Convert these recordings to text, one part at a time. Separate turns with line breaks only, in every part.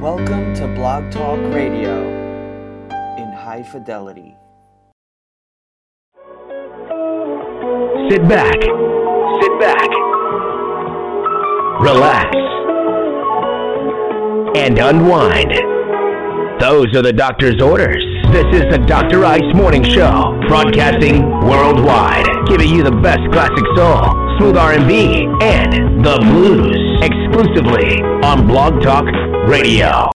Welcome to Blog Talk Radio in high fidelity.
Sit back. Sit back. Relax. And unwind. Those are the doctor's orders. This is the Dr. Ice Morning Show, broadcasting worldwide, giving you the best classic soul, smooth R&B, and the blues exclusively on Blog Talk Radio.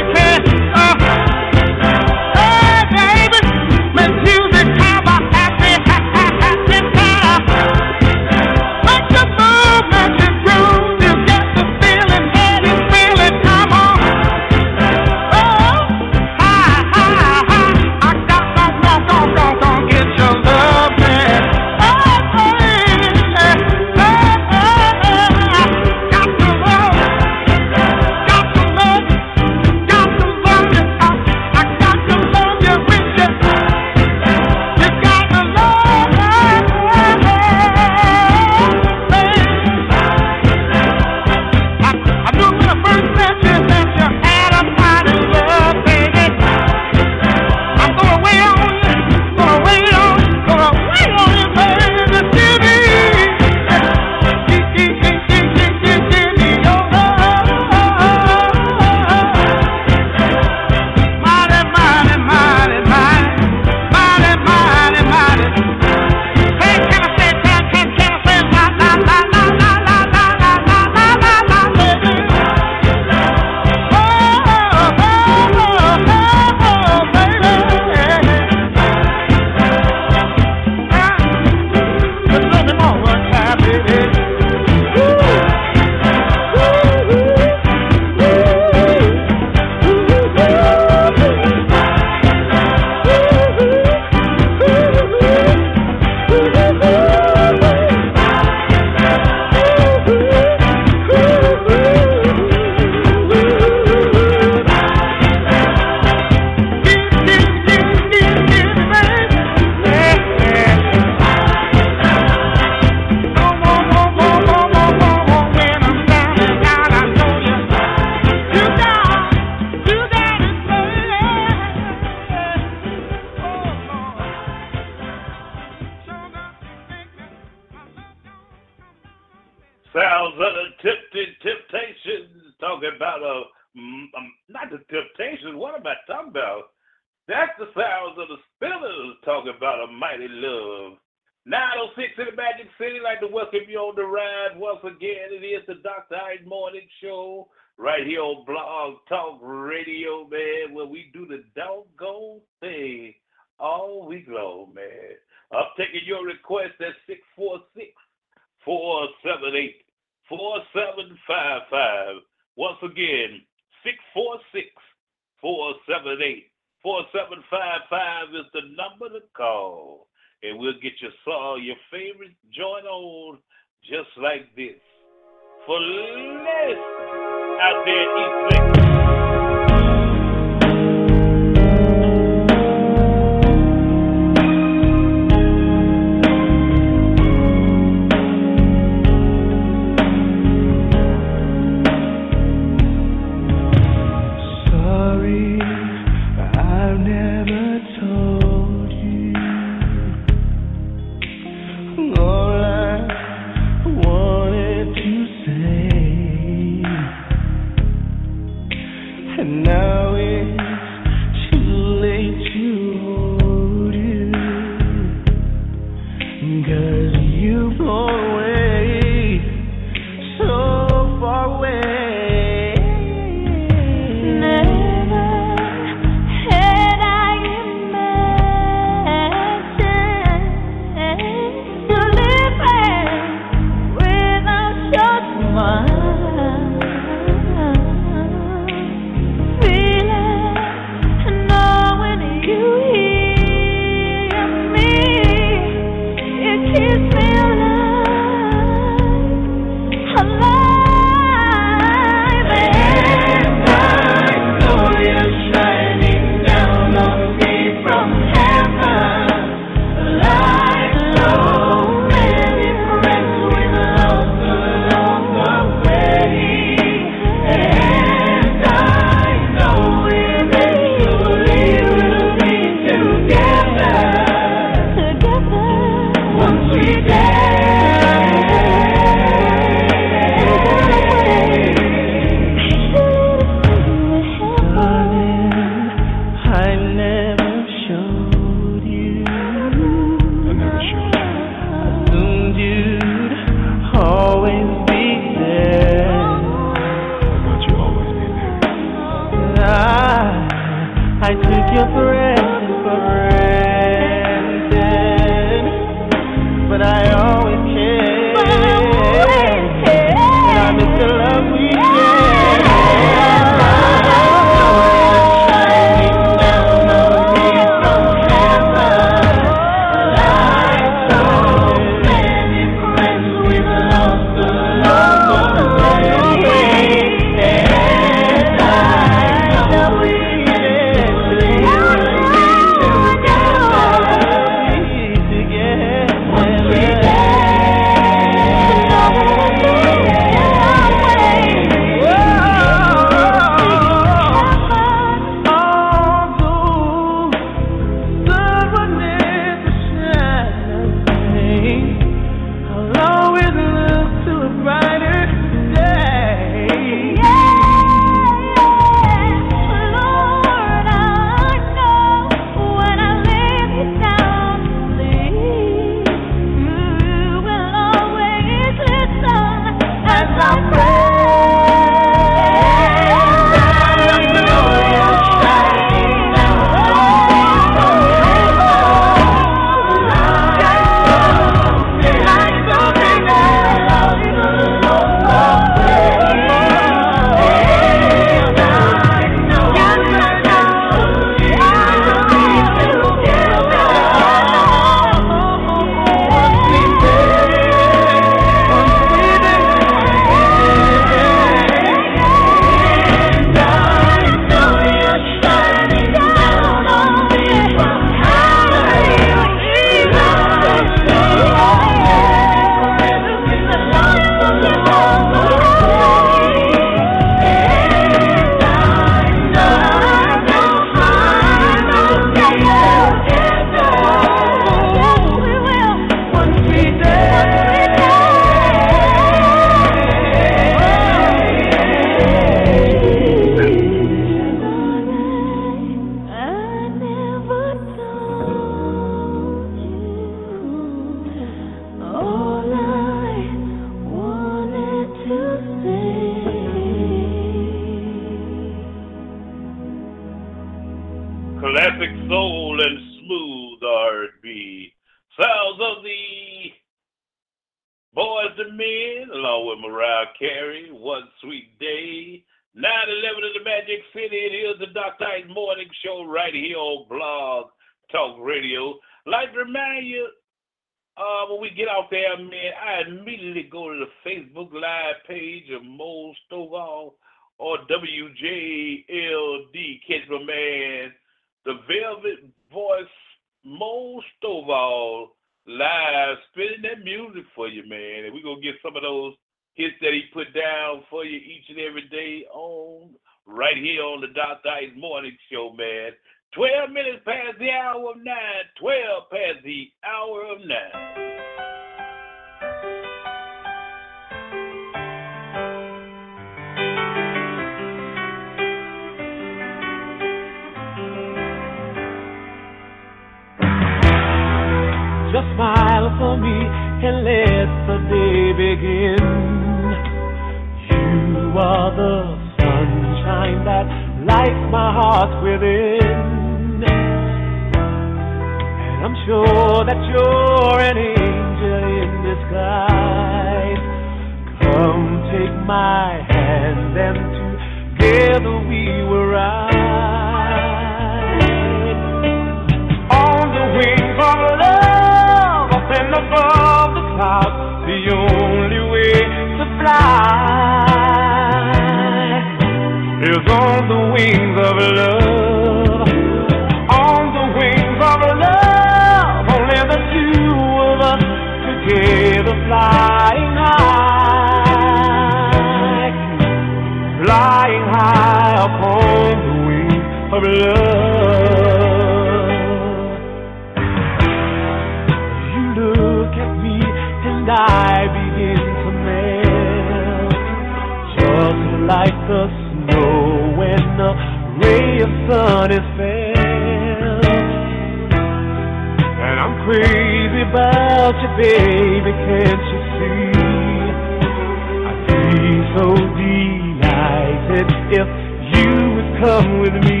Come with me.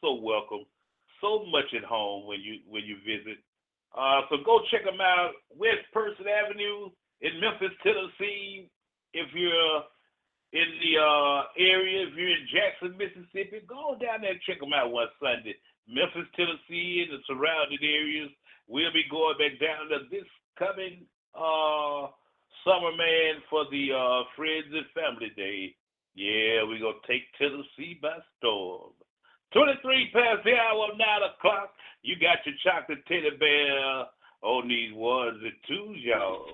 so welcome. So much at home when you when you visit. Uh, so go check them out. West Person Avenue in Memphis, Tennessee. If you're in the uh, area, if you're in Jackson, Mississippi, go down there and check them out one Sunday. Memphis, Tennessee, and the surrounding areas. We'll be going back down to this coming uh, summer, man, for the uh, Friends and Family Day. Yeah, we're going to take Tennessee by storm. 23 past the hour, 9 o'clock. You got your chocolate teddy bear on these ones and twos, y'all.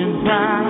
and time.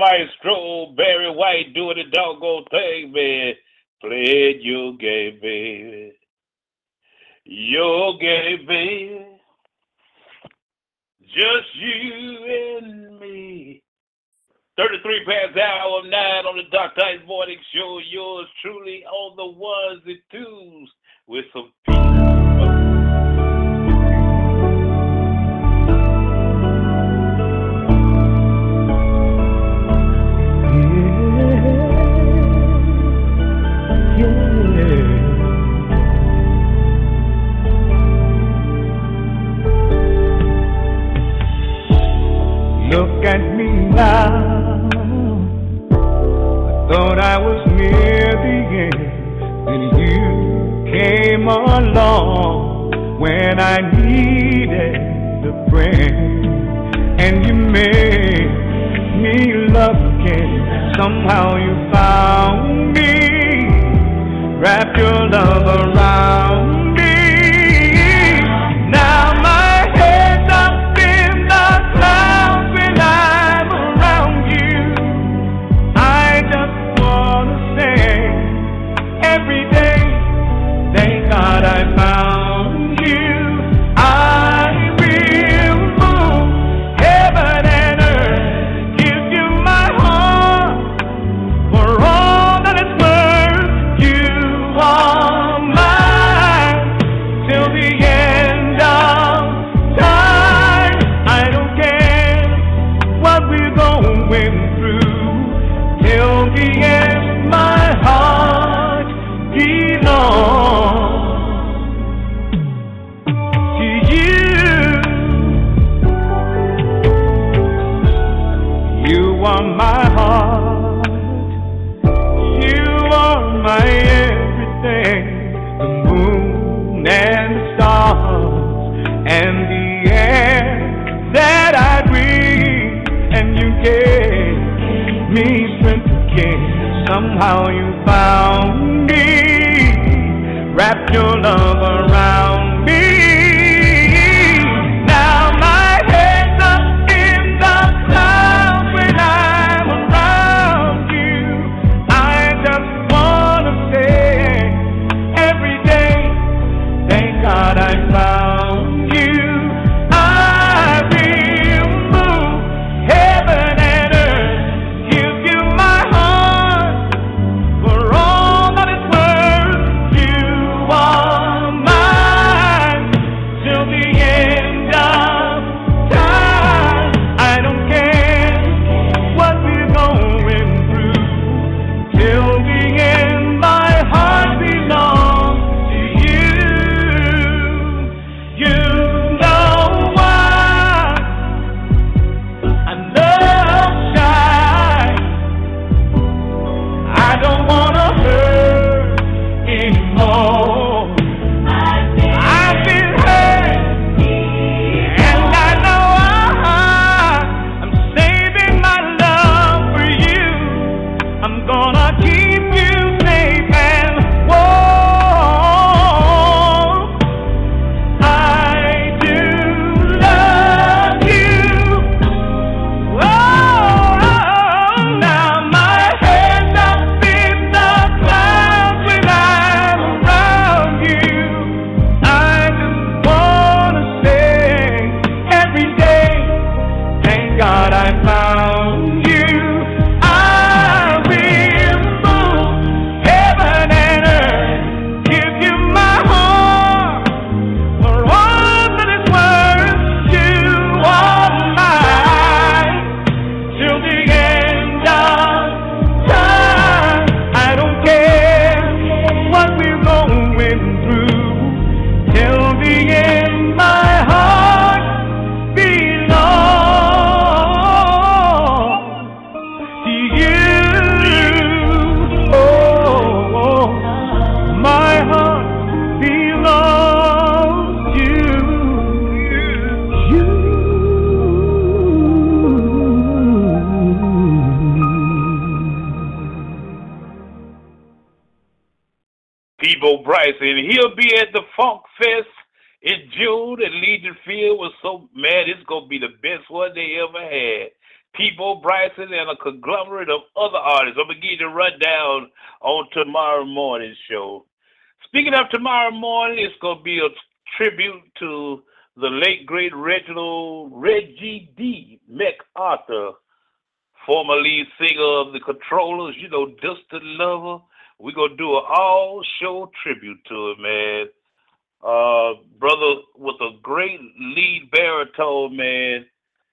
Maestro Barry White doing the doggone thing, man. Played your game, baby. Your game, baby. Just you and me. 33 past hour 9 on the Dr. Ice Morning Show. Yours truly on the ones and twos with some people.
look at me now. I thought I was near the end, and you came along when I needed a friend, and you made me love again. Somehow you found me, wrapped your love around how you found me. Wrap your love. gonna
be a tribute to the late great Reginald Reggie D. MacArthur, former lead singer of the Controllers. You know, Just a Lover. We're gonna do an all show tribute to him, man. Uh, brother with a great lead baritone, man.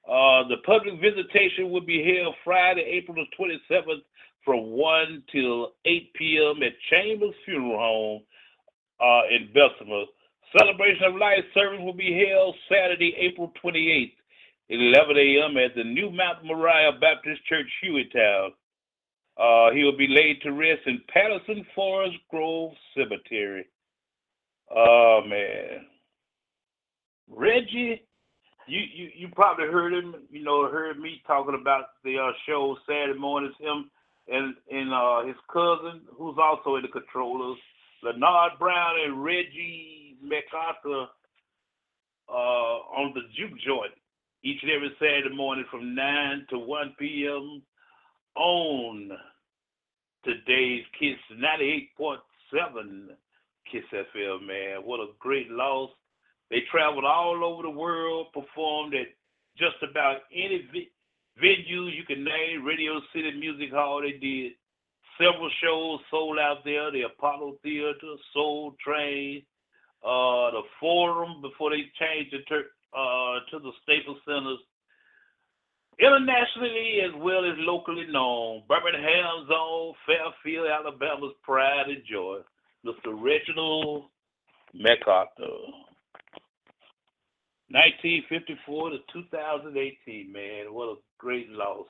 Uh, the public visitation will be held Friday, April the 27th from 1 till 8 p.m. at Chambers Funeral Home, uh, in Bessemer. Celebration of Life service will be held Saturday, April 28th, 11 a.m. at the New Mount Moriah Baptist Church, Hueytown. Uh, he will be laid to rest in Patterson Forest Grove Cemetery. Oh man, Reggie, you, you you probably heard him. You know, heard me talking about the uh, show Saturday mornings. Him and and uh, his cousin, who's also in the controllers. Leonard Brown and Reggie MacArthur, uh, on the juke joint each and every Saturday morning from 9 to 1 p.m. on today's Kiss 98.7 Kiss FM, man. What a great loss. They traveled all over the world, performed at just about any vi- venue you can name, Radio City Music Hall. They did several shows sold out there, the Apollo Theater, Soul Train, uh, the Forum before they changed it to, uh, to the Staples Centers. Internationally as well as locally known, Birmingham's own Fairfield, Alabama's pride and joy, Mr. Reginald MacArthur. 1954 to 2018, man. What a great loss.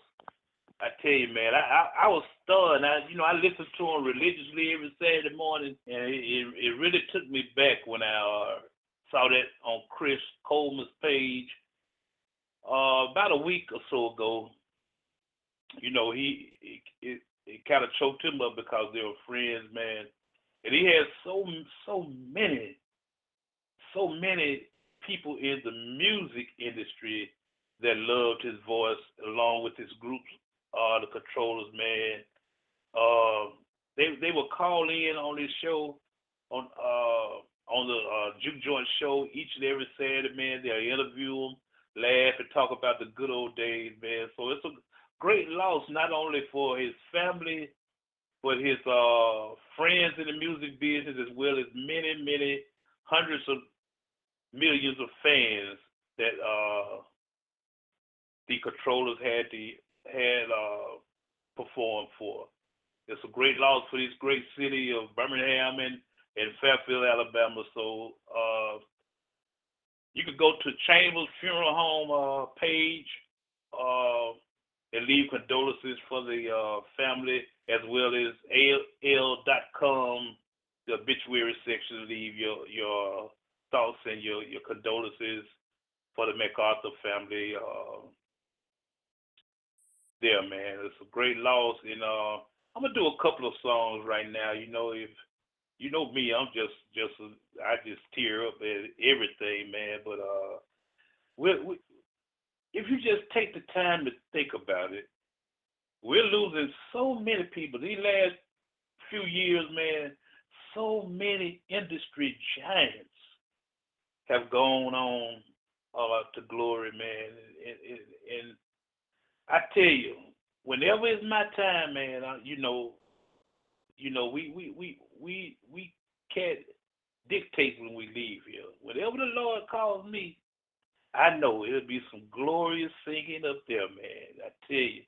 I tell you, man, I I, I was stunned. I you know I listened to him religiously every Saturday morning, and it it, really took me back when I uh, saw that on Chris Coleman's page uh, about a week or so ago. You know he it, it, it kind of choked him up because they were friends, man, and he had so so many so many people in the music industry that loved his voice along with his group uh, the controllers, man. Uh, they they would call in on this show on uh, on the uh, juke joint show each and every Saturday, man. They'll interview them, laugh, and talk about the good old days, man. So it's a great loss not only for his family, but his uh, friends in the music business as well as many, many hundreds of millions of fans that uh, the controllers had to had uh, performed for. It's a great loss for this great city of Birmingham and, and Fairfield, Alabama. So uh, you could go to Chambers Funeral Home uh, page uh, and leave condolences for the uh, family as well as AL.com, the obituary section. Leave your your thoughts and your, your condolences for the MacArthur family. Uh, there, man. It's a great loss, and uh, I'm gonna do a couple of songs right now. You know, if you know me, I'm just just I just tear up at everything, man. But uh, we, we, if you just take the time to think about it, we're losing so many people these last few years, man. So many industry giants have gone on uh, to glory, man, and, and, and I tell you, whenever it's my time, man, I, you know, you know, we we we we we can't dictate when we leave here. Whenever the Lord calls me, I know it'll be some glorious singing up there, man. I tell you.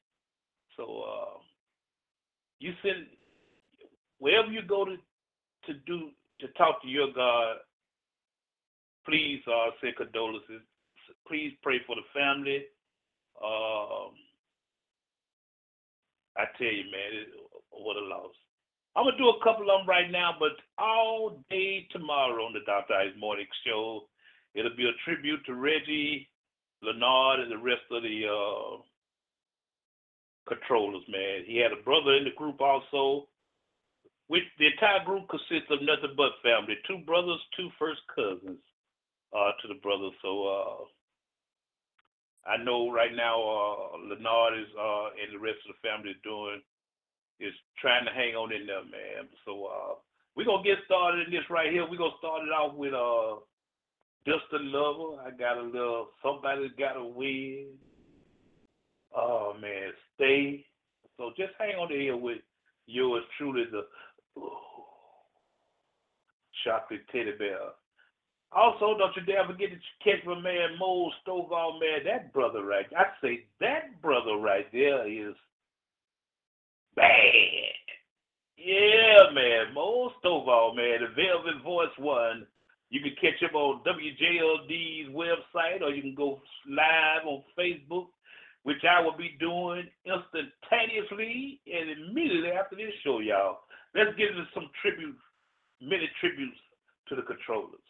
So uh, you send wherever you go to to do to talk to your God, please uh, send condolences. Please pray for the family. Um, I tell you, man, it, what a loss. I'm gonna do a couple of them right now, but all day tomorrow on the Dr. Ice Morning Show, it'll be a tribute to Reggie, Leonard, and the rest of the uh, controllers. Man, he had a brother in the group also. Which the entire group consists of nothing but family. Two brothers, two first cousins uh, to the brothers. So uh, I know right now uh, Leonard is uh, and the rest of the family is doing is trying to hang on in there, man. So uh, we're gonna get started in this right here. We're gonna start it off with uh Just a Lover. I got a little somebody's gotta win. Oh man, stay. So just hang on here with yours truly the oh, chocolate teddy bear. Also, don't you dare forget to catch my man Mo Stovall, man. That brother right, I say that brother right there is bad. Yeah, man, Mo Stovall, man. The Velvet Voice one. You can catch him on WJLD's website, or you can go live on Facebook.
which I will be doing instantaneously and immediately after this show, y'all. Let's get into some tributes, many tributes to the controllers.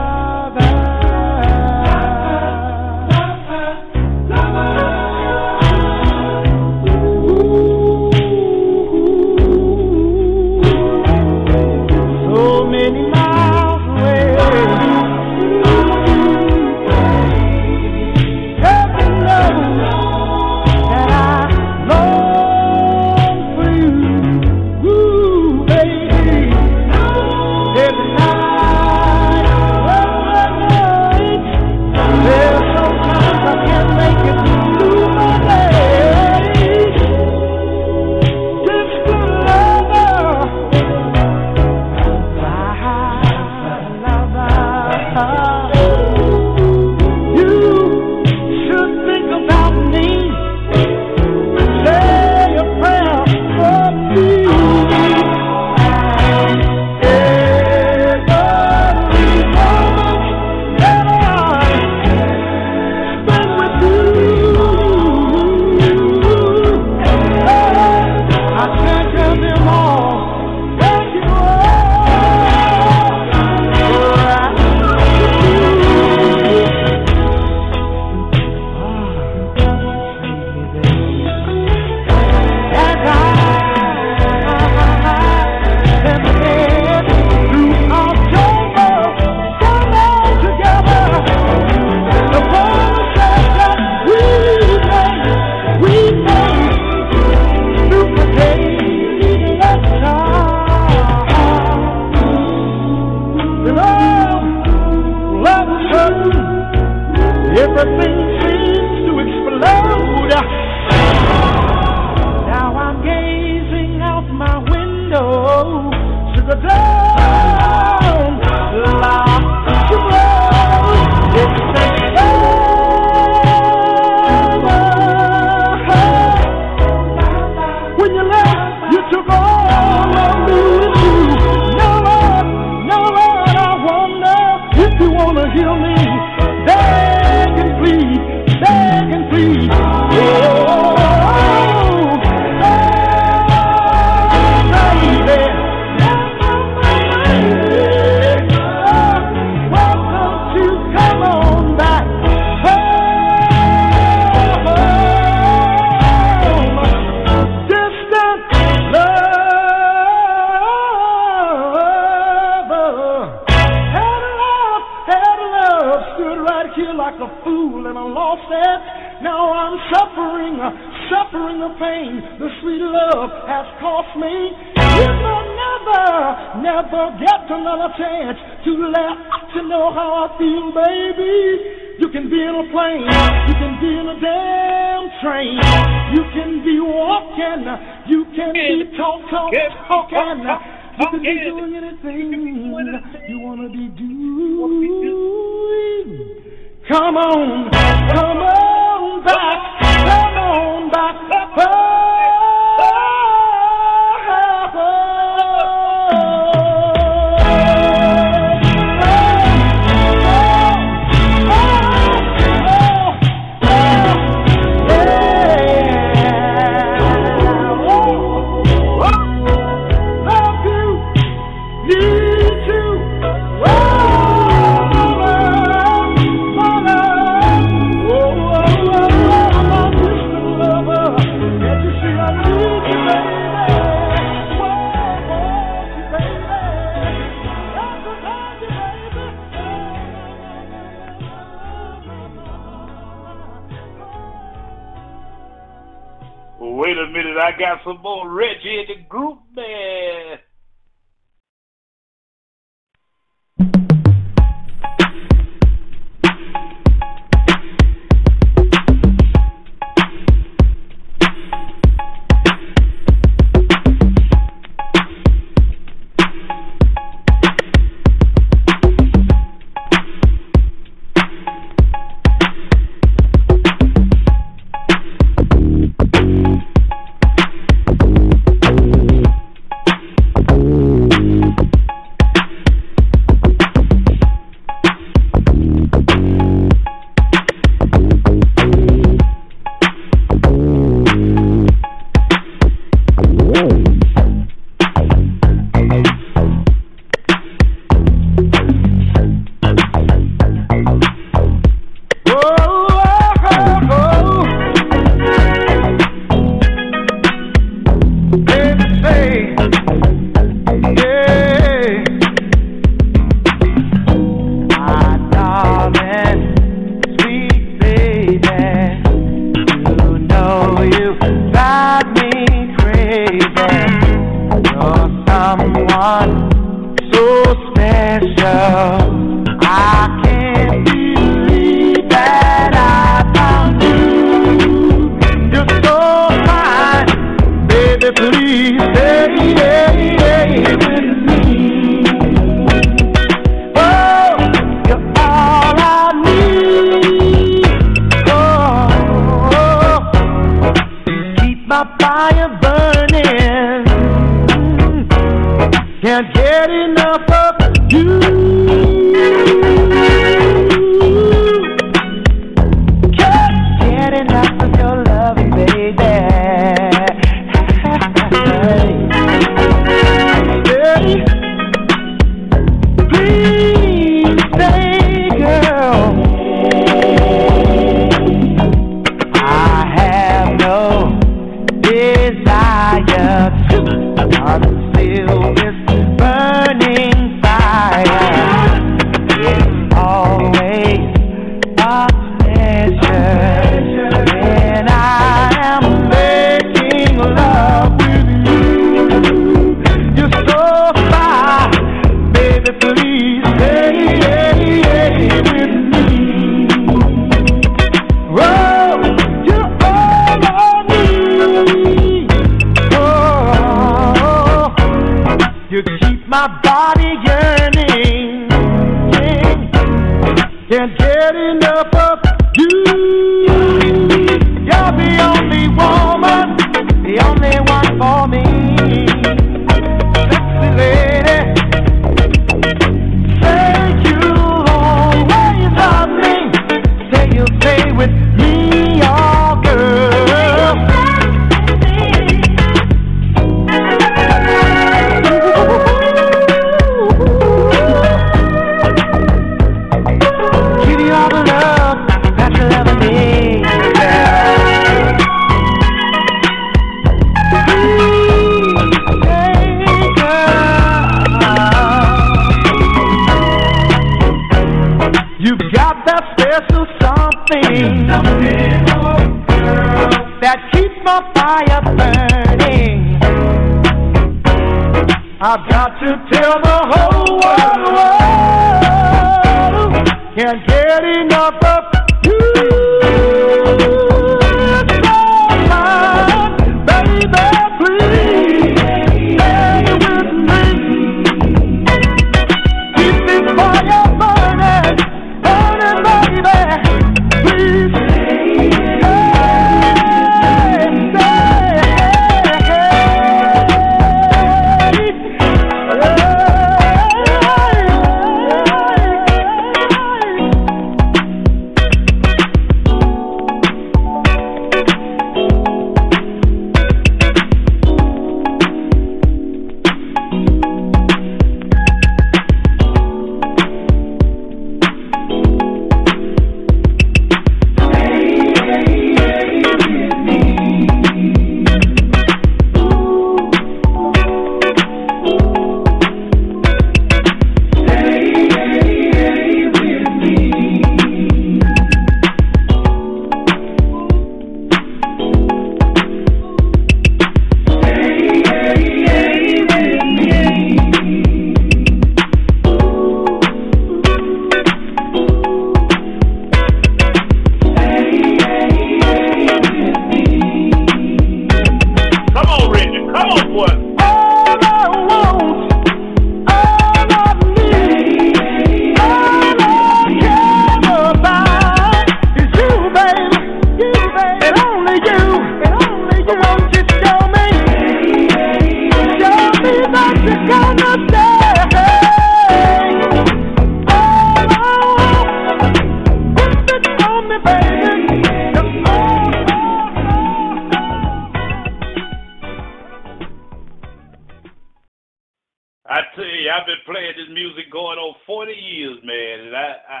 I've
been playing this music going on 40 years, man, and I, I,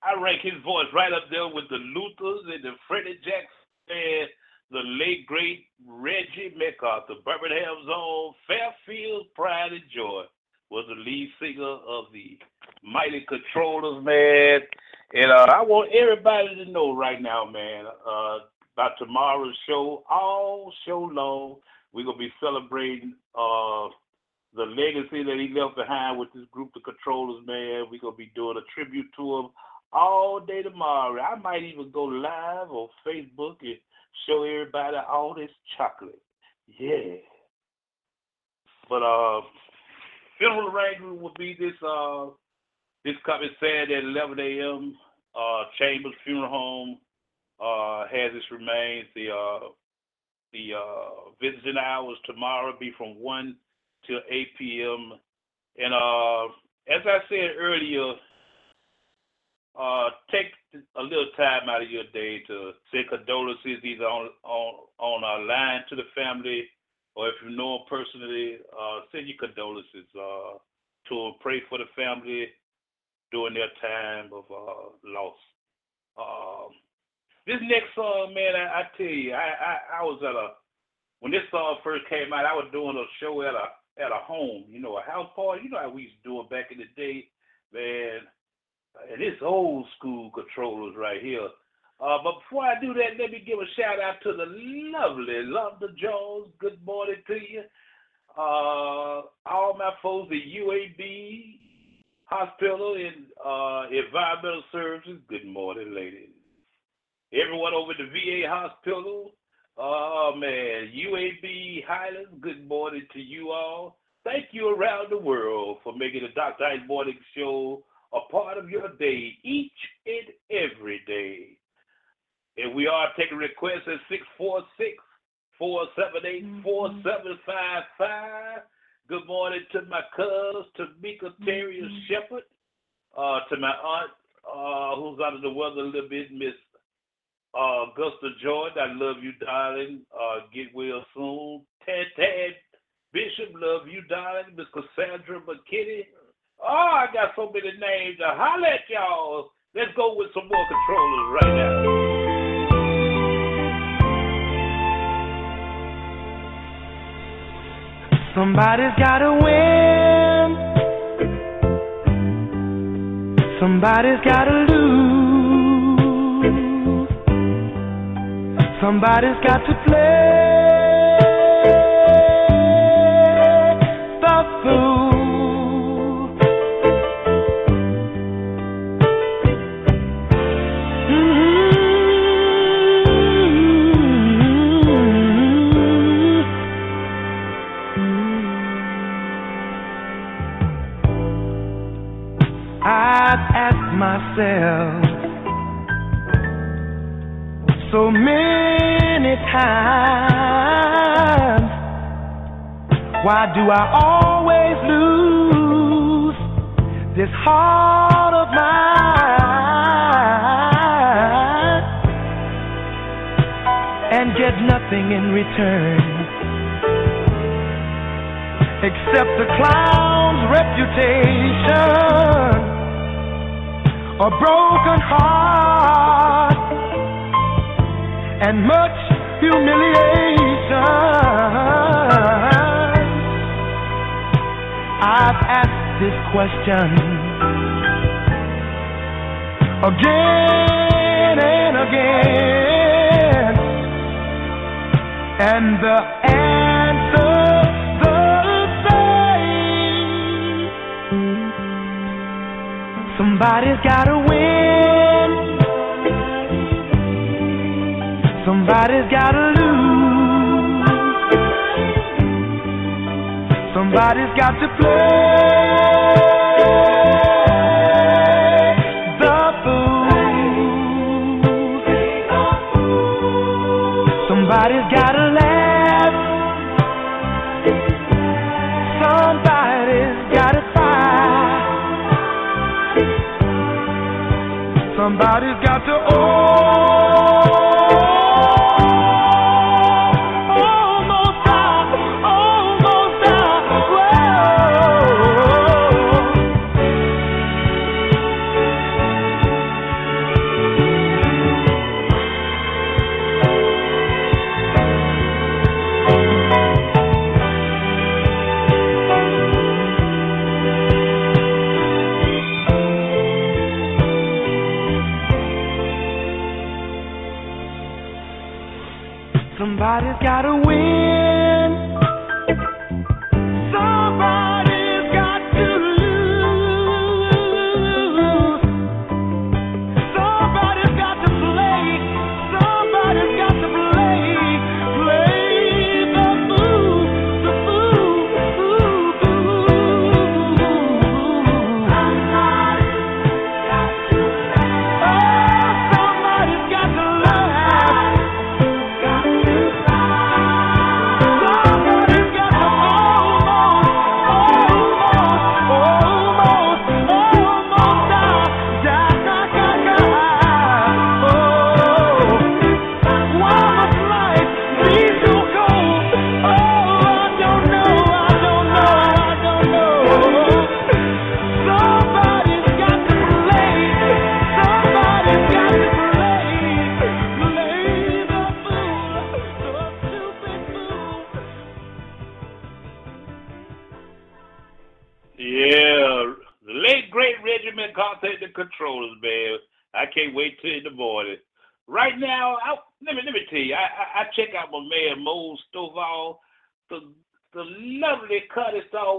I rank his voice right up there with the Luthers and the Freddie Jackson, and the late great Reggie McArthur, Birmingham's own Fairfield Pride and Joy, was the lead singer of the Mighty Controllers, man. And uh, I want everybody to know right now, man, uh, about tomorrow's show, all show long. We're gonna be celebrating uh, the legacy that he left behind with this group the controllers, man. We're gonna be doing a tribute to him all day tomorrow. I might even go live on Facebook and show everybody all this chocolate. Yeah. But uh funeral arrangement will be this uh this coming Saturday at eleven AM. Uh Chambers Funeral Home uh has its remains. The uh the uh visiting hours tomorrow be from one till eight PM. And uh as I said earlier, uh, take a little time out of your day to say condolences either on on on our line to the family, or if you know them personally, uh, send your condolences uh, to. Pray for the family during their time of uh, loss. Um, this next song, man, I, I tell you, I, I I was at a when this song first came out, I was doing a show at a at a home, you know, a house party. You know how we used to do it back in the day, man and it's old school controllers right here. Uh, but before I do that, let me give a shout out to the lovely Londa Jones. Good morning to you. Uh, all my folks at UAB Hospital and uh, Environmental Services. Good morning, ladies. Everyone over at the VA Hospital. Oh man, UAB Highlands. Good morning to you all. Thank you around the world for making the Dr. Ice Morning Show a part of your day each and every day. And we are taking requests at 646 478 4755. Good morning to my cousin, Tamika Terrier mm-hmm. Shepherd, uh, to my aunt, uh, who's out of the weather a little bit, Miss uh, Augusta Jordan. I love you, darling. Uh, get well soon. Tad Bishop, love you, darling. Miss Cassandra McKinney, Oh, I got so many names to holler at y'all. Let's go with some more controllers right now.
Somebody's gotta win. Somebody's gotta lose. Somebody's got to play. The food. I've asked myself so many times. Why do I always lose this heart of mine and get nothing in return except the clown's reputation? a broken heart and much humiliation. I've asked this question again and again, and the answer Somebody's gotta win. Somebody's gotta lose. Somebody's got to play the fool. Somebody's gotta laugh. Somebody's gotta fight. Somebody's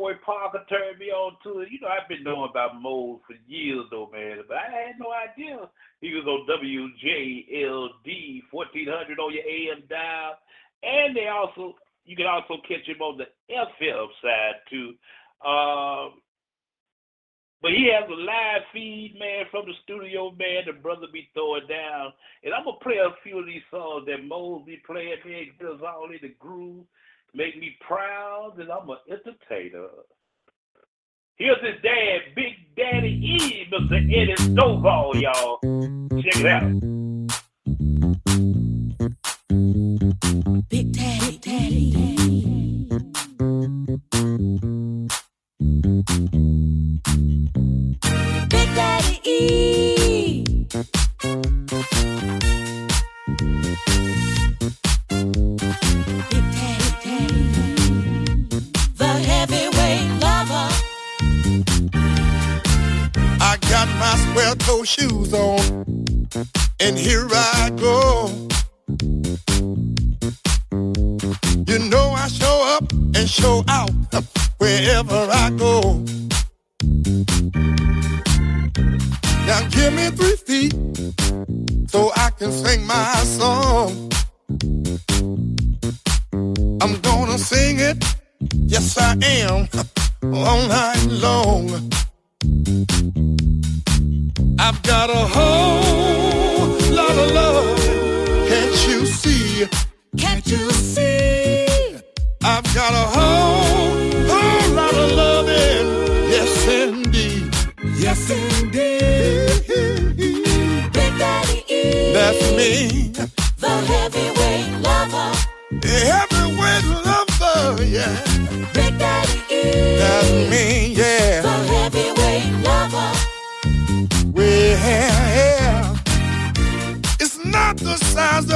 Stalwart Parker turned me on to it. You know, I've been knowing about Mo for years though, man, but I had no idea he was on WJLD 1400 on your AM dial, and they also you can also catch him on the FM side too. Um, but he has a live feed, man, from the studio, man. The brother be throwing down. And I'm going to play a few of these songs that Mo's be playing, man. Us all in the groove, make me proud, and I'm an entertainer. Here's his dad, Big Daddy E, Mr. Eddie Stovall, y'all. Check it out.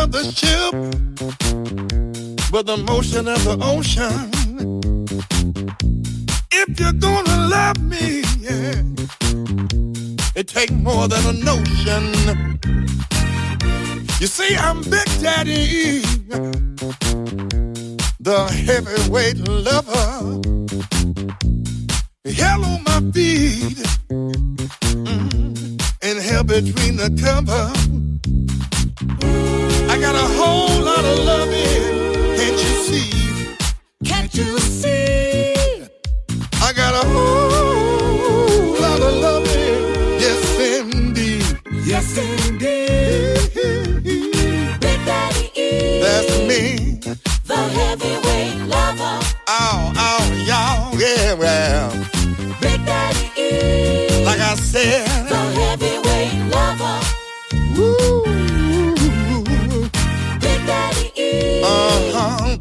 Of
the
ship, but the motion of the ocean. If you're gonna love me, yeah, it takes more than a notion. You see, I'm Big Daddy, the heavyweight lover. Hell on my feet mm, and hell between the cover. I got a whole lot of loving, can't you see?
Can't you see?
I got a whole lot of loving, yes indeed.
Yes, indeed. Big Daddy E.
That's me.
The heavyweight lover.
Oh, oh, y'all, yeah, well,
Big Daddy E.
like I said,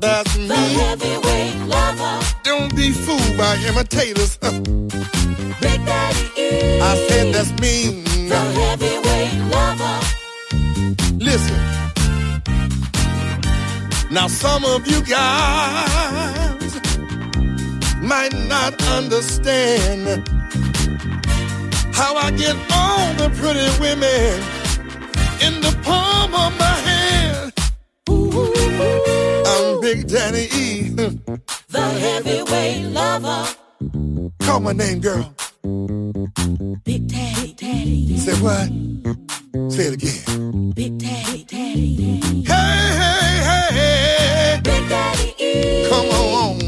that's
The
me.
heavyweight lover.
Don't be fooled by imitators. Uh.
Big Daddy E.
I said that's me.
The heavyweight lover.
Listen. Now some of you guys might not understand how I get all the pretty women in the palm of my hand. I'm Big Daddy E.
The heavyweight lover.
Call my name, girl.
Big Daddy, Daddy.
Say what? Say it again.
Big Daddy, Daddy.
Hey, hey, hey, hey.
Big Daddy E.
Come on.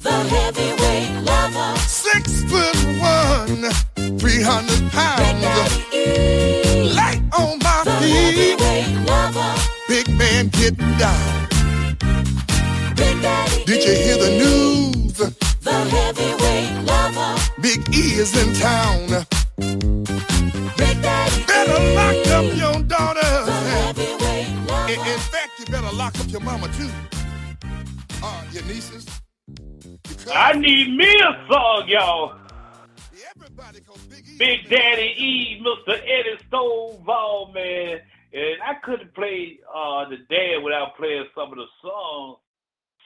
The heavyweight lover.
Six foot one, 300 pounds. Big.
Daddy E.
Light on my
The
feet.
heavyweight lover.
Big man getting down.
Big Daddy
Did you hear the news?
The heavyweight lover.
Big E is in town.
Big Daddy
Better lock up your
daughter.
The
heavyweight
In,
lover.
in fact, you better lock up your mama too. Uh, your nieces. Your
I need me a song, y'all.
Everybody, 'cause Big E.
Big Daddy E, Mr. Eddie Stovall, man. And I couldn't play uh, the dad without playing some of the songs,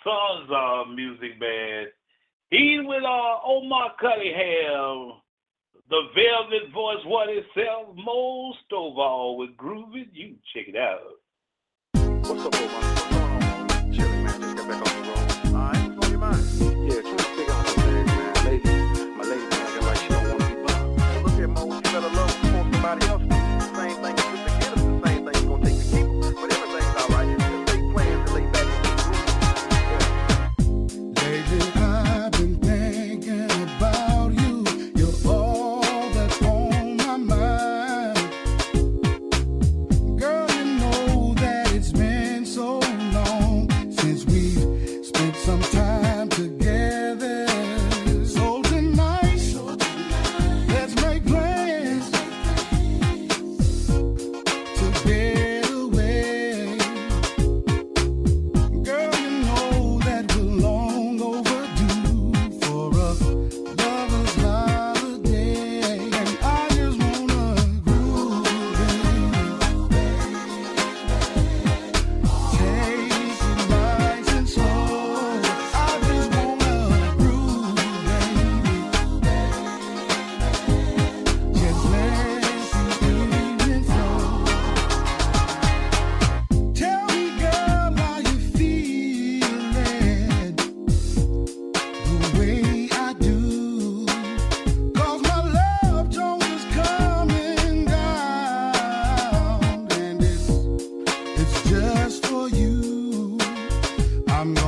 Sons of Music Band. He's with uh, Omar Cunningham, the Velvet Voice, what it sells most of all with Groovy. You check it out.
What's up, Omar? What's on? Man. Just back the road. What's on your mind? Yeah, trying to figure out man. Lady, my lady, man, I got want to be. Look at Mo, you better love somebody else.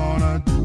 gonna
do?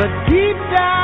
But deep down.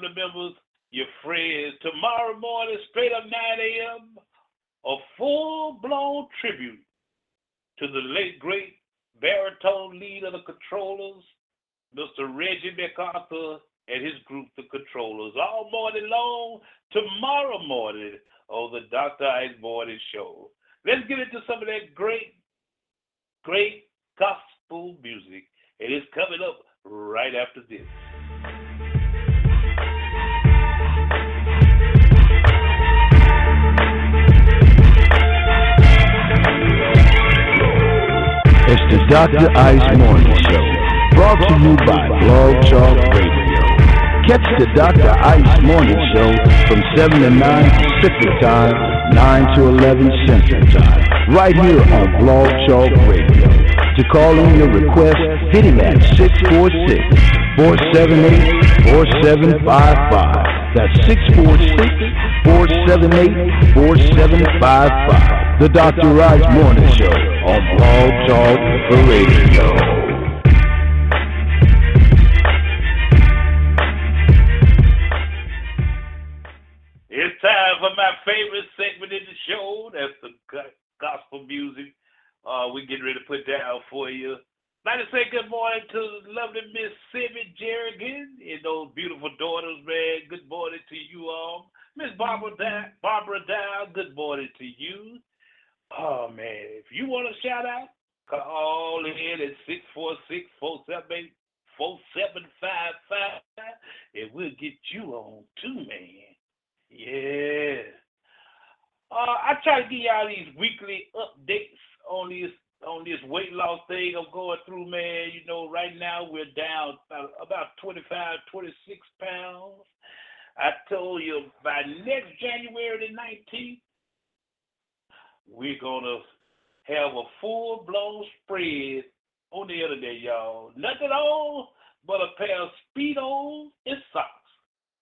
family members, your friends, tomorrow morning, straight up 9 a.m., a full blown tribute to the late great baritone lead of the controllers, Mr. Reggie MacArthur and his group, the controllers, all morning long, tomorrow morning on the Dr. Ice Morning Show. Let's get into some of that great, great gospel music. And it's coming up right after this.
The Dr. Ice Morning Show, brought to you by Blog Talk Radio. Catch the Dr. Ice Morning Show from 7 to 9 Pacific Time, 9 to 11 Central Time, right here on Blog Talk Radio. To call in your request, hit him at 646 478 4755. That's 646 478 4755. The Dr. Raj Morning Show on Blog Talk Radio.
It's time for my favorite segment in the show. That's the gospel music. Uh, we getting ready to put down for you. Like to say good morning to lovely Miss Simi Jerrigan and those beautiful daughters, man. Good morning to you all. Miss Barbara Dow, Barbara Dow, good morning to you. Oh man, if you want a shout out, call in at 646 478 4755 and we'll get you on too, man. Yeah. Uh, I try to give y'all these weekly updates on this on this weight loss thing I'm going through, man. You know, right now we're down about, about 25, 26 pounds. I told you by next January the 19th, we're gonna have a full blown spread on the internet, y'all. Nothing on but a pair of speedos and socks.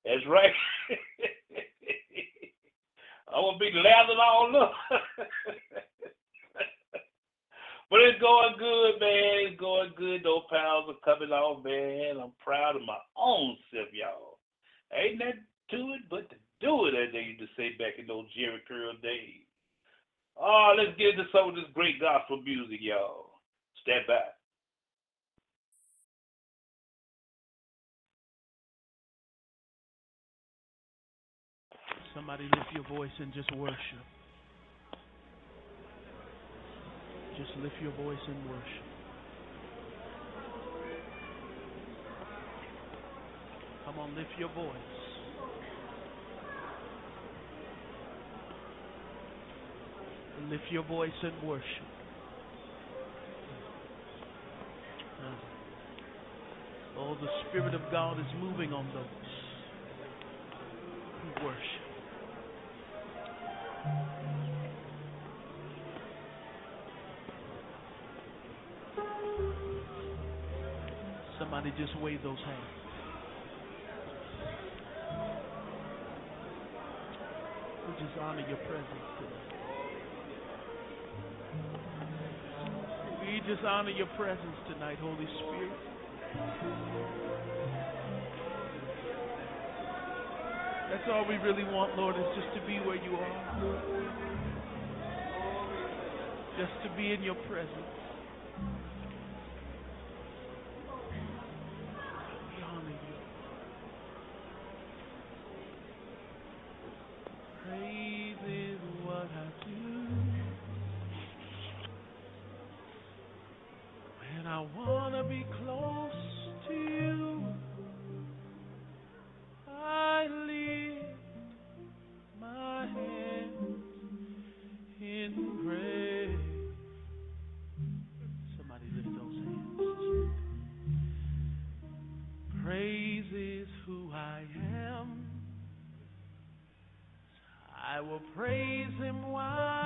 That's right. I'm gonna be lathering all up. but it's going good, man. It's going good. Those pounds are coming off, man. I'm proud of my own self, y'all. Ain't nothing to it but to do it, as they used to say back in those Jheri curl days. Oh, let's get into some of this great gospel music, y'all. Step back.
Somebody lift your voice and just worship. Just lift your voice and worship. Come on, lift your voice. Lift your voice and worship. Oh, the Spirit of God is moving on those who worship. Somebody just wave those hands. We just honor your presence. We just honor your presence tonight, Holy Spirit. That's all we really want, Lord, is just to be where you are. Just to be in your presence. I will praise him while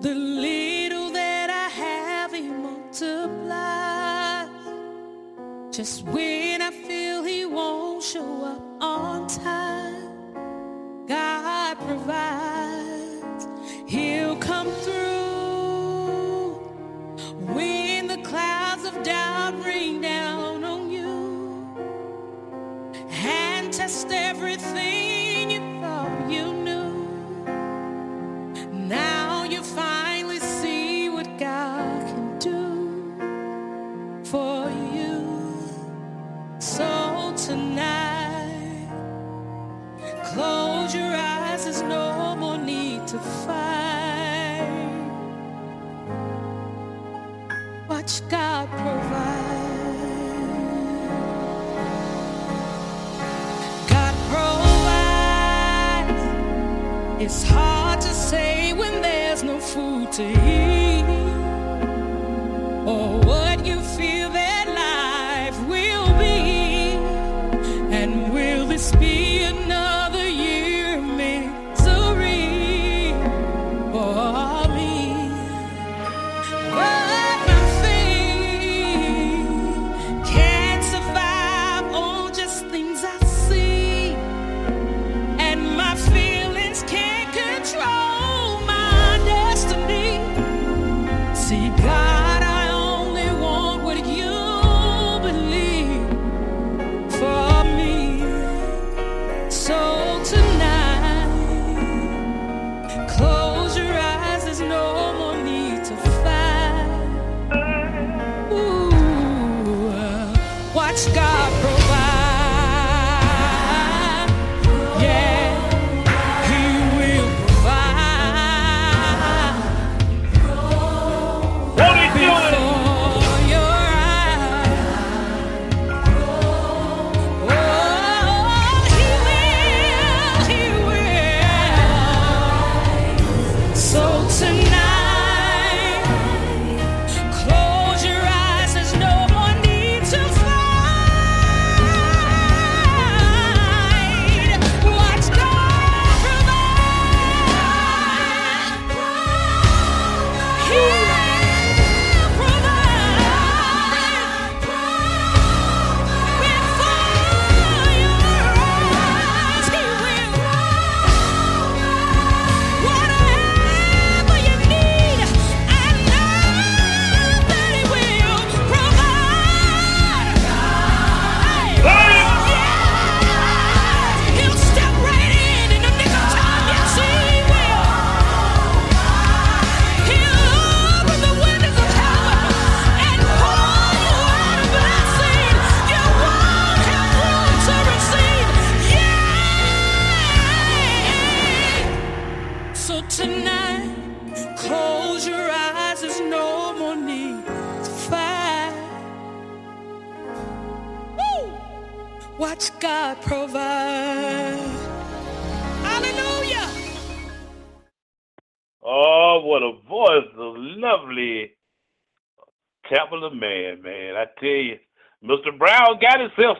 The
little that I have, he multiplies. Just when I feel he won't show up on time, God provides. It's hard.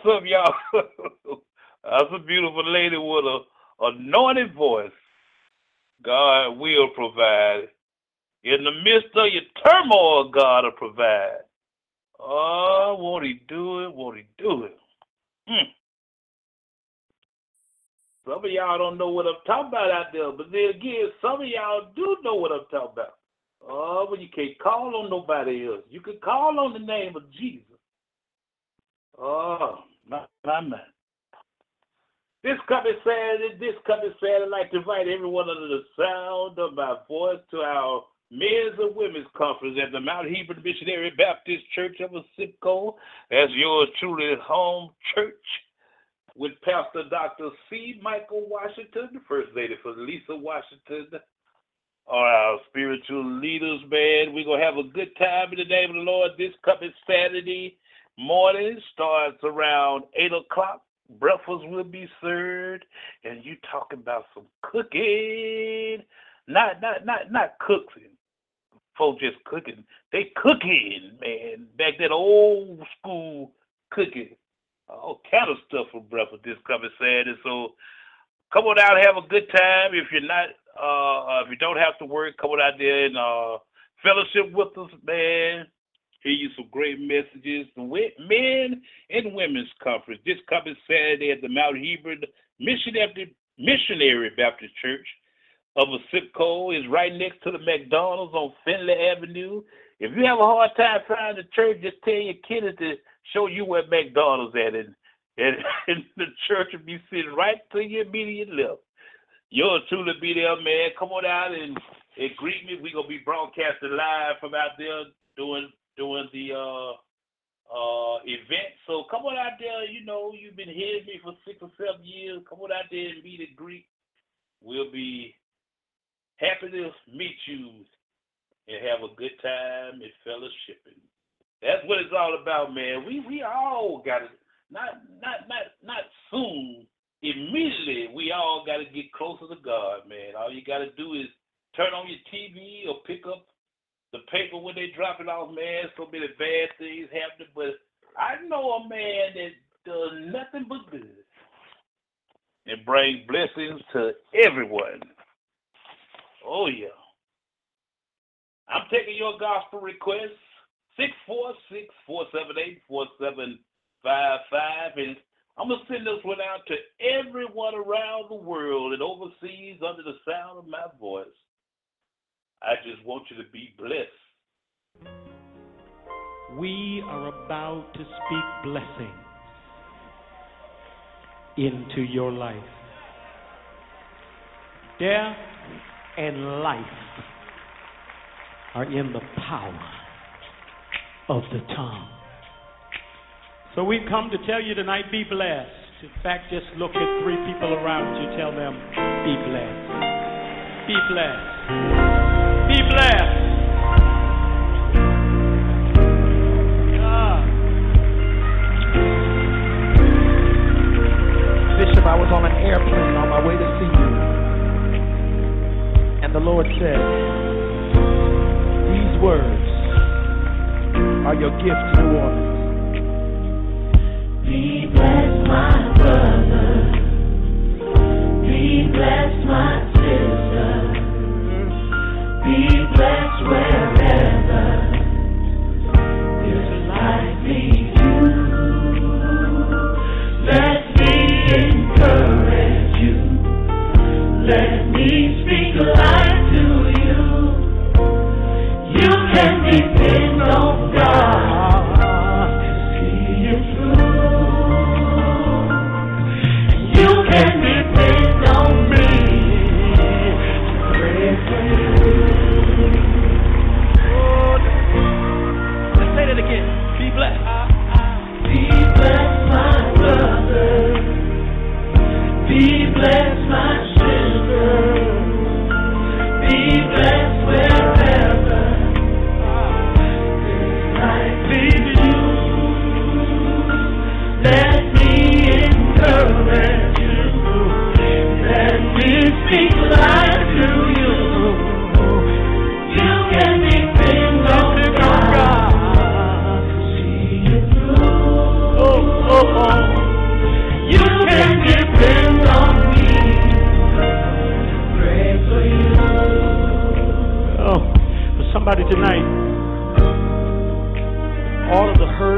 Himself y'all. That's a beautiful lady with a anointed voice. God will provide. In the midst of your turmoil, God will provide. Oh, won't he do it? Won't he do it? Hmm. Some of y'all don't know what I'm talking about out there, but then again, some of y'all do know what I'm talking about. Oh, but you can't call on nobody else. You can call on the name of Jesus. Oh, my, my. This coming Saturday, this coming Saturday, I'd like to invite everyone under the sound of my voice to our men's and women's conference at the Mount Hebron Missionary Baptist Church of Simcoe. As yours truly home church with Pastor Dr. C. Michael Washington, the First Lady for Lisa Washington, are our spiritual leaders, man. We're going to have a good time in the name of the Lord this coming Saturday morning. Starts around 8 o'clock. Breakfast will be served. And you talking about some cooking. Not not not not cooking. Folks just cooking. They cooking, man. Back that old school cooking. All kind of stuff for breakfast this coming Saturday. So come on out have a good time. If you're not uh, if you don't have to work, come on out there and uh, fellowship with us, man. Hear you some great messages. Men and women's conference this coming Saturday at the Mount Hebron Missionary, Baptist Church of Simcoe is right next to the McDonald's on Finley Avenue. If you have a hard time finding the church, just tell your kids to show you where McDonald's at, and, and, and the church will be sitting right to your immediate left. Yours truly be there, man. Come on out and, and greet me. We're gonna be broadcasting live from out there doing doing the uh uh event. So come on out there, you know, you've been hearing me for six or seven years. Come on out there and meet and greet. We'll be happy to meet you and have a good time and fellowshipping. That's what it's all about, man. We we all gotta not not not not soon immediately we all got to get closer to God, man. All you got to do is turn on your TV or pick up the paper when they drop it off, man. So many bad things happening, but I know a man that does nothing but good and bring blessings to everyone. Oh yeah. I'm taking your gospel requests. 646 478 4755 and I'm to send this one out to everyone around the world and overseas under the sound of my voice. I just want you to be blessed.
We are about to speak blessings into your life. Death and life are in the power of the tongue. So we've come to tell you tonight be blessed. In fact, just look at three people around you, tell them, be blessed. Be blessed. Ah.
Bishop, I was on an airplane on my way to see you. And the Lord said, These words are your gift to New Orleans.
Be blessed, my brother. Be blessed, my. Be blessed wherever. This life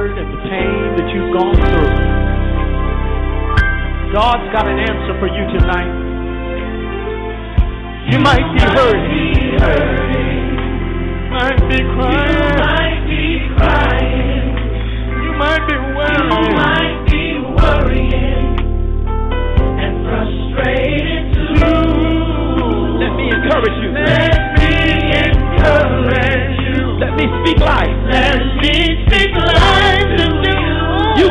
hurt and the pain that you've gone through. God's got an answer for you tonight. You might be hurting. Might be crying.
might be crying.
You might be worrying.
You might be worrying and frustrated too.
Let me encourage you.
Let me encourage you.
Let me speak life.
Let me speak life you.
You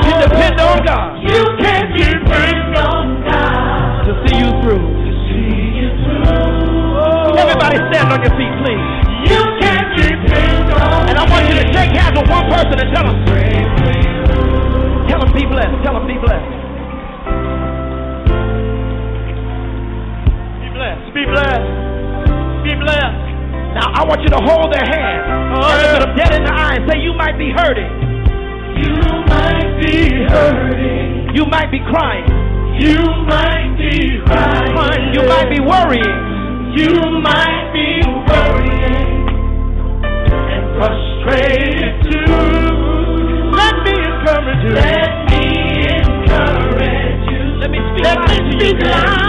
can depend on God
You can depend on God
to see you through.
to see you through.
Everybody stand on your feet, please.
You can depend on
And I want you to shake hands with one person and tell them, tell them be blessed. Tell them be blessed. Be blessed. Be blessed. Be blessed. Now I want you to hold their hand. Uh-huh. and look at them dead in the eye and say, you might be hurting.
You might be hurting.
You might be crying.
You might be crying.
You might be worrying.
You might be worrying and frustrated too.
Let me encourage you.
Let me encourage you.
Let me speak Let me speak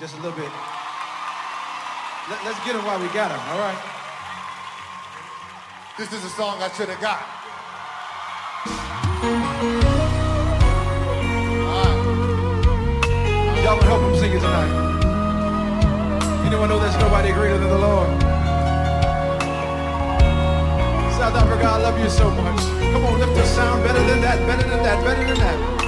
just a
few, just a little bit. Let, us get him while we got him, all right?
This is a song I should have got.
Y'all gonna help him sing it tonight. Anyone know there's nobody greater than the Lord? South Africa, I love you so much. Come on, lift the sound better than that, better than that, better than that.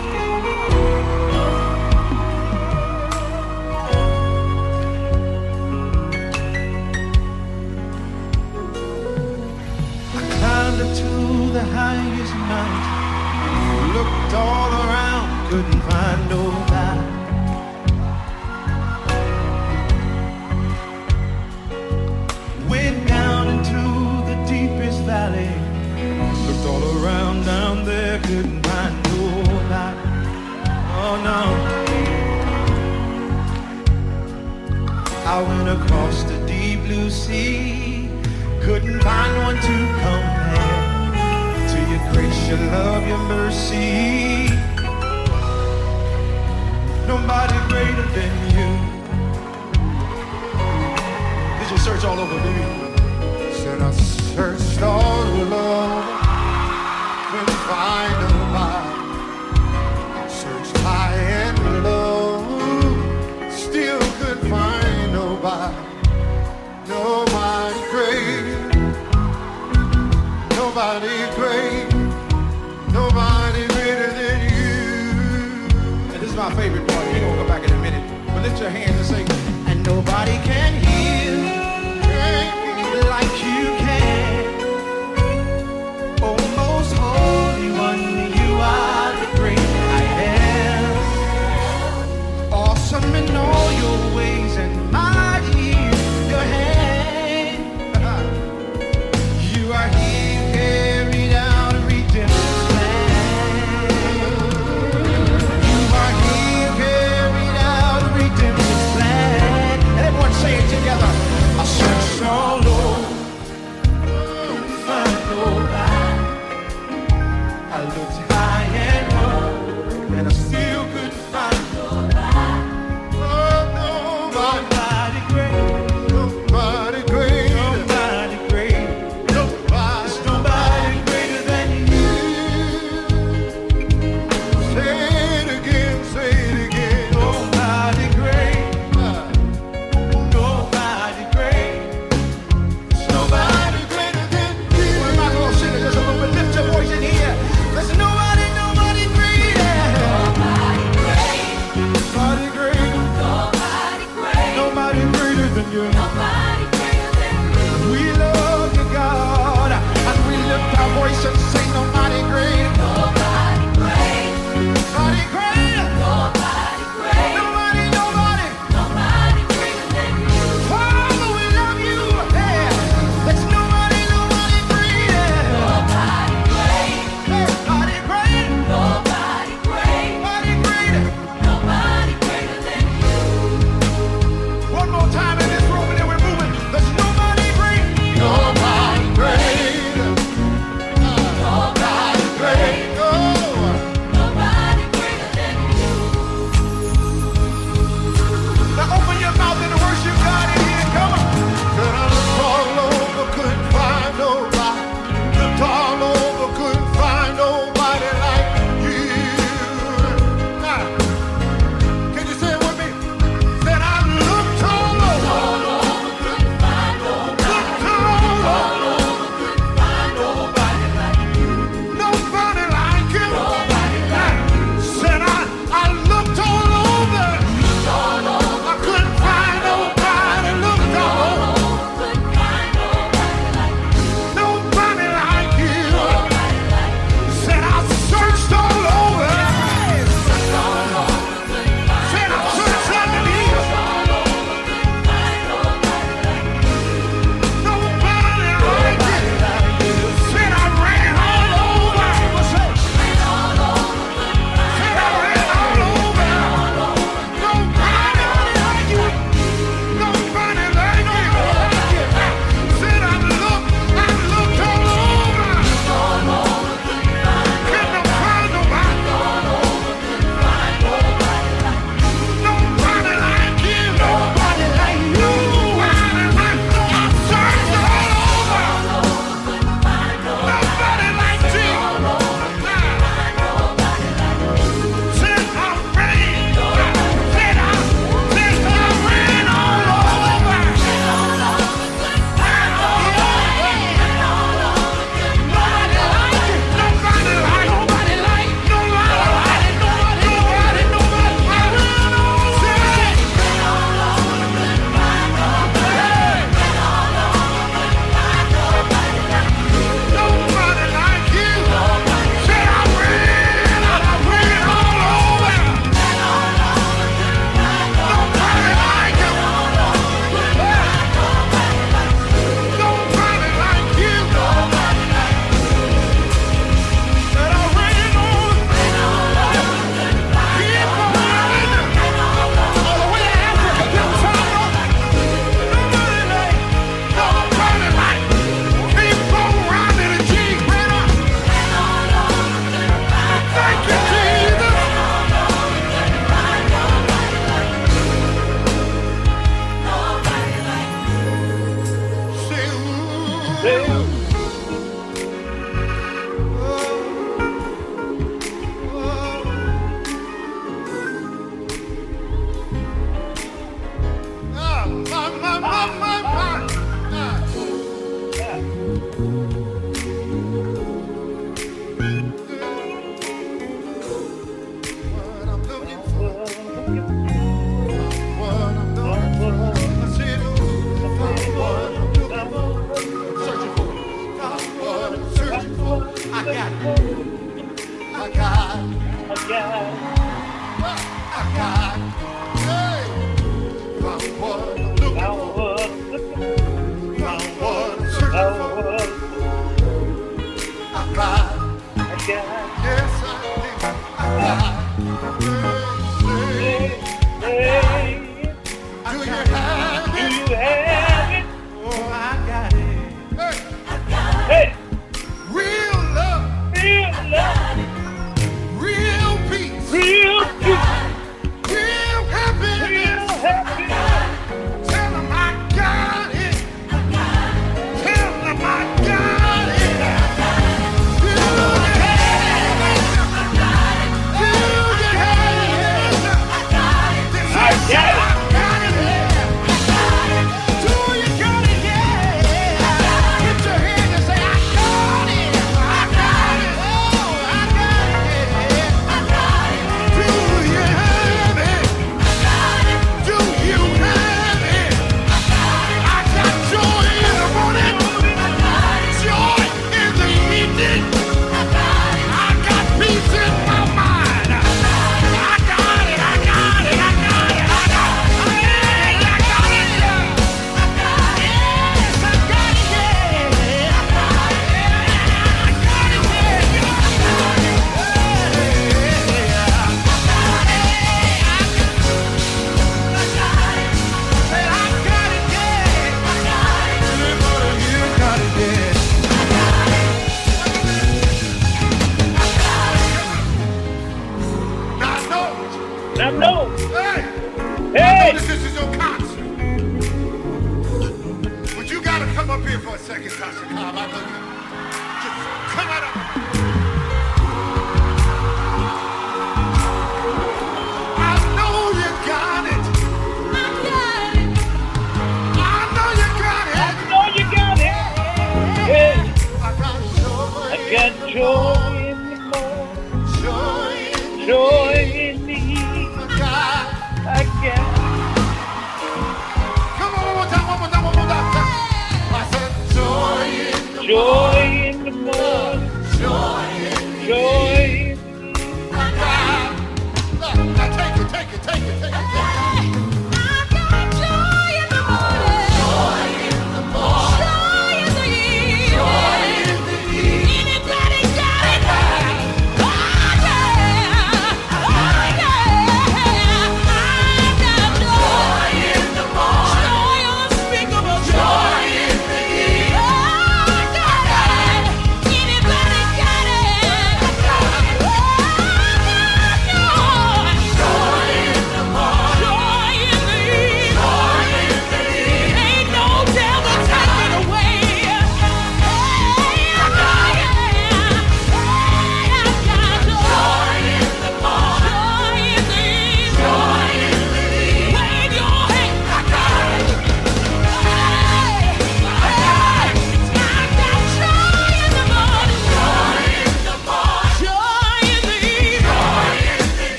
Mountain. Looked all around, couldn't find nobody. Went down into the deepest valley. Looked all around down there, couldn't find nobody. Oh no. I went across the deep blue sea. Couldn't find one to your grace, your love, your mercy. Nobody greater than you.
Did you search all over, baby?
Said I searched all over, couldn't find
lift your hands and say,
And nobody can